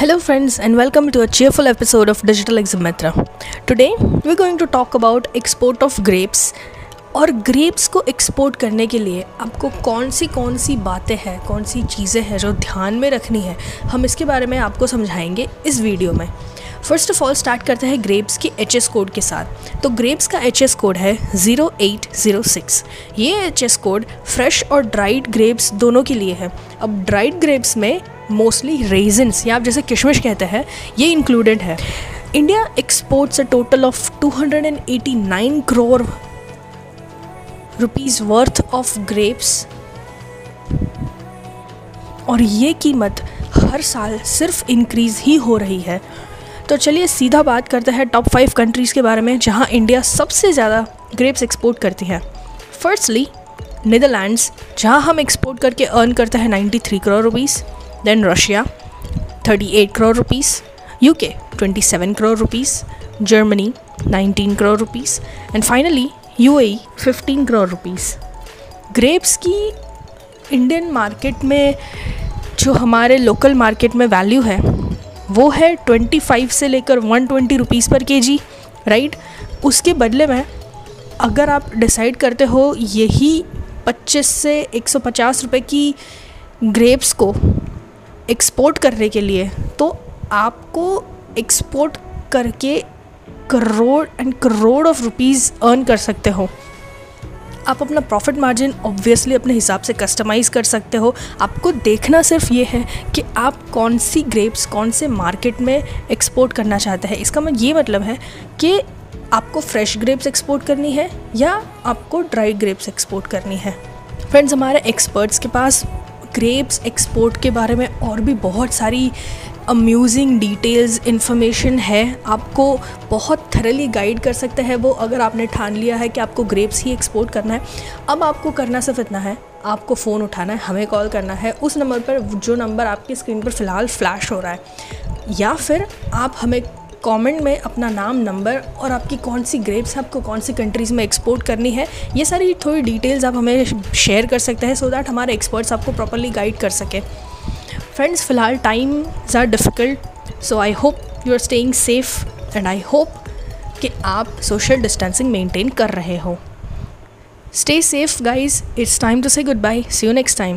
Hello, friends, and welcome to a cheerful episode of Digital Examitra. Today, we're going to talk about export of grapes. और grapes को export करने के लिए आपको कौन सी कौन सी बातें हैं कौन सी चीज़ें हैं जो ध्यान में रखनी है हम इसके बारे में आपको समझाएँगे इस वीडियो में। फ़र्स्ट ऑफ़ ऑल स्टार्ट करते हैं ग्रेप्स की एच एस कोड के साथ। तो ग्रेप्स का एच एस कोड है ज़ीरो एट ज़ीरो सिक्स ये एच एस कोड फ्रेश और ड्राइड ग्रेप्स दोनों के लिए है। अब ड्राइड ग्रेप्स में मोस्टली रेजन्स या आप जैसे किशमिश कहते हैं, ये इंक्लूडेड है। India exports a total of 289 crore rupees worth of grapes और ये कीमत हर साल सिर्फ़ इंक्रीज़ ही हो रही है। तो चलिए सीधा बात करते हैं टॉप फाइव कंट्रीज़ के बारे में, जहाँ इंडिया सबसे ज़्यादा ग्रेप्स एक्सपोर्ट करती है। फर्स्टली नीदरलैंड्स जहाँ हम एक्सपोर्ट करके अर्न करते हैं 93 crore rupees then Russia 38 crore rupees UK 27 crore rupees Germany 19 crore rupees and finally UAE 15 crore rupees grapes की इंडियन मार्केट में जो हमारे लोकल मार्केट में वैल्यू है, वो है 25 से लेकर 120 ट्वेंटी रुपीज़ पर के जी राइट उसके बदले में अगर आप डिसाइड करते हो यही 25 से 150 रुपए की ग्रेप्स को एक्सपोर्ट करने के लिए तो आपको एक्सपोर्ट करके crore and crore of rupees earn कर सकते हो। आप अपना प्रॉफिट मार्जिन ऑब्वियसली अपने हिसाब से कस्टमाइज़ कर सकते हो। आपको देखना सिर्फ़ ये है कि आप कौन सी ग्रेप्स कौन से मार्केट में एक्सपोर्ट करना चाहते हैं। इसका मैं ये मतलब है कि आपको फ्रेश ग्रेप्स एक्सपोर्ट करनी है या आपको ड्राई ग्रेप्स एक्सपोर्ट करनी है। फ्रेंड्स हमारे एक्सपर्ट्स के पास ग्रेप्स एक्सपोर्ट के बारे में और भी बहुत सारी अम्यूजिंग डिटेल्स इन्फॉर्मेशन है। आपको बहुत थरली गाइड कर सकते हैं वो, अगर आपने ठान लिया है कि आपको ग्रेप्स ही एक्सपोर्ट करना है। अब आपको करना सिर्फ़ इतना है, आपको फ़ोन उठाना है, हमें कॉल करना है। उस नंबर पर, जो नंबर आपकी स्क्रीन पर फ़िलहाल फ्लैश हो रहा है। या फिर आप हमें कमेंट में अपना नाम नंबर और आपकी कौन सी ग्रेप्स आपको कौन सी कंट्रीज़ में एक्सपोर्ट करनी है, ये सारी थोड़ी डिटेल्स आप हमें शेयर कर सकते हैं सो दैट हमारे एक्सपर्ट्स आपको प्रॉपरली गाइड कर सकें। फ्रेंड्स फ़िलहाल times are difficult so I hope you are staying safe and I hope कि आप सोशल डिस्टेंसिंग मेंटेन कर रहे हो। Stay safe guys it's time to say goodbye see you next time